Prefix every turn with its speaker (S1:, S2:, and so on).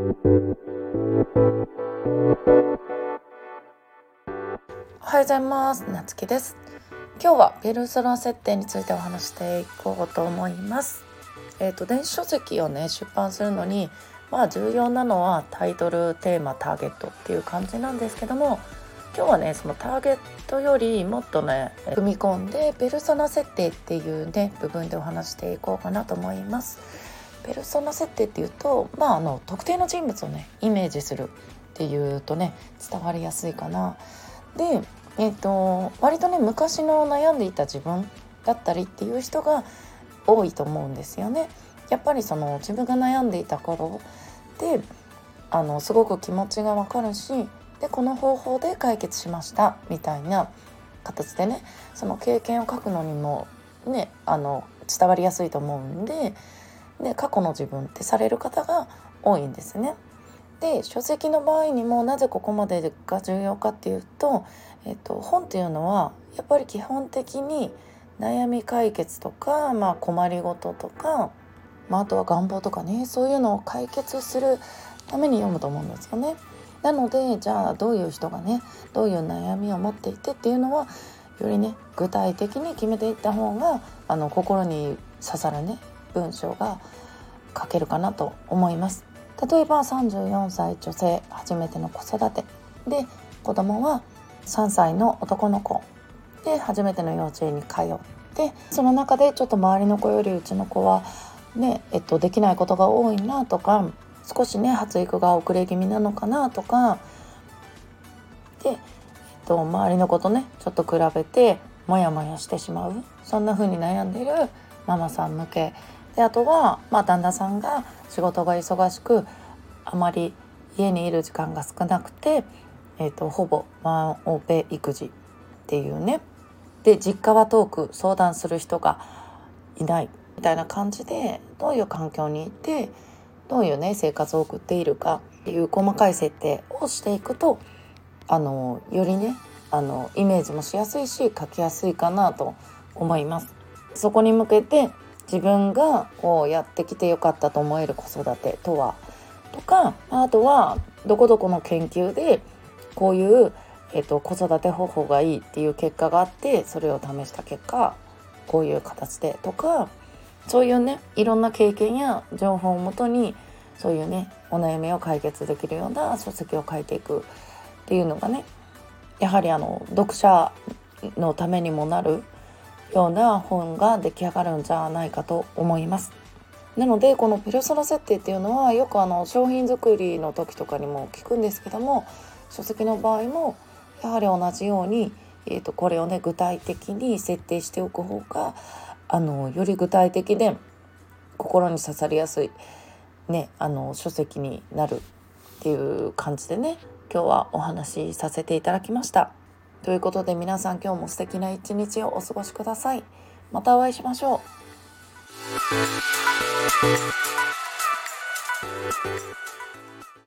S1: おはようございます。なつきです。今日はペルソナ設定についてお話していこうと思います。えっ、ー、と電子書籍をね出版するのにまあ重要なのはタイトルテーマターゲットっていう感じなんですけども今日はねそのターゲットよりもっとね踏み込んでペルソナ設定っていうね部分でお話していこうかなと思います。ペルソナ設定っていうと、まあ、あの特定の人物をねイメージするっていうとね伝わりやすいかな。で、えーと、割とね昔の悩んでいた自分だったりっていう人が多いと思うんですよね。やっぱりその自分が悩んでいた頃であのすごく気持ちがわかるしでこの方法で解決しましたみたいな形でねその経験を書くのにもねあの伝わりやすいと思うんでで過去の自分ってされる方が多いんですね。で書籍の場合にもなぜここまでが重要かっていうと、えっと、本っていうのはやっぱり基本的に悩み解決とか、まあ、困りごととか、まあ、あとは願望とかねそういうのを解決するために読むと思うんですよね。なのでじゃあどういう人がねどういう悩みを持っていてっていうのはよりね具体的に決めていった方があの心に刺さるね文章が書けるかなと思います。例えば34歳女性初めての子育て。で子供は3歳の男の子。で初めての幼稚園に通って。その中でちょっと周りの子よりうちの子はねえっとできないことが多いなとか少しね発育が遅れ気味なのかなとか。で、えっと、周りの子とねちょっと比べてモヤモヤしてしまう。そんな風に悩んでいるママさん向けであとは、まあ、旦那さんが仕事が忙しくあまり家にいる時間が少なくて、えーと、ほぼワンオペ育児っていうねで実家は遠く相談する人がいないみたいな感じでどういう環境にいてどういうね生活を送っているかっていう細かい設定をしていくとあのよりねあのイメージもしやすいし書きやすいかなと思います。そこに向けて自分がこうやってきてよかったと思える子育てとはとかあとはどこどこの研究でこういう、えーと、子育て方法がいいっていう結果があってそれを試した結果こういう形でとかそういうねいろんな経験や情報をもとにそういうねお悩みを解決できるような書籍を書いていくっていうのがねやはりあの読者のためにもなるような本が出来上がるんじゃないかと思います。なのでこのペルソナ設定っていうのはよくあの商品作りの時とかにも聞くんですけども書籍の場合もやはり同じように、えー、とこれをね具体的に設定しておく方があのより具体的で心に刺さりやすい、ね、あの書籍になるっていう感じでね今日はお話しさせていただきました。ということで皆さん今日も素敵な一日をお過ごしください。またお会いしましょう。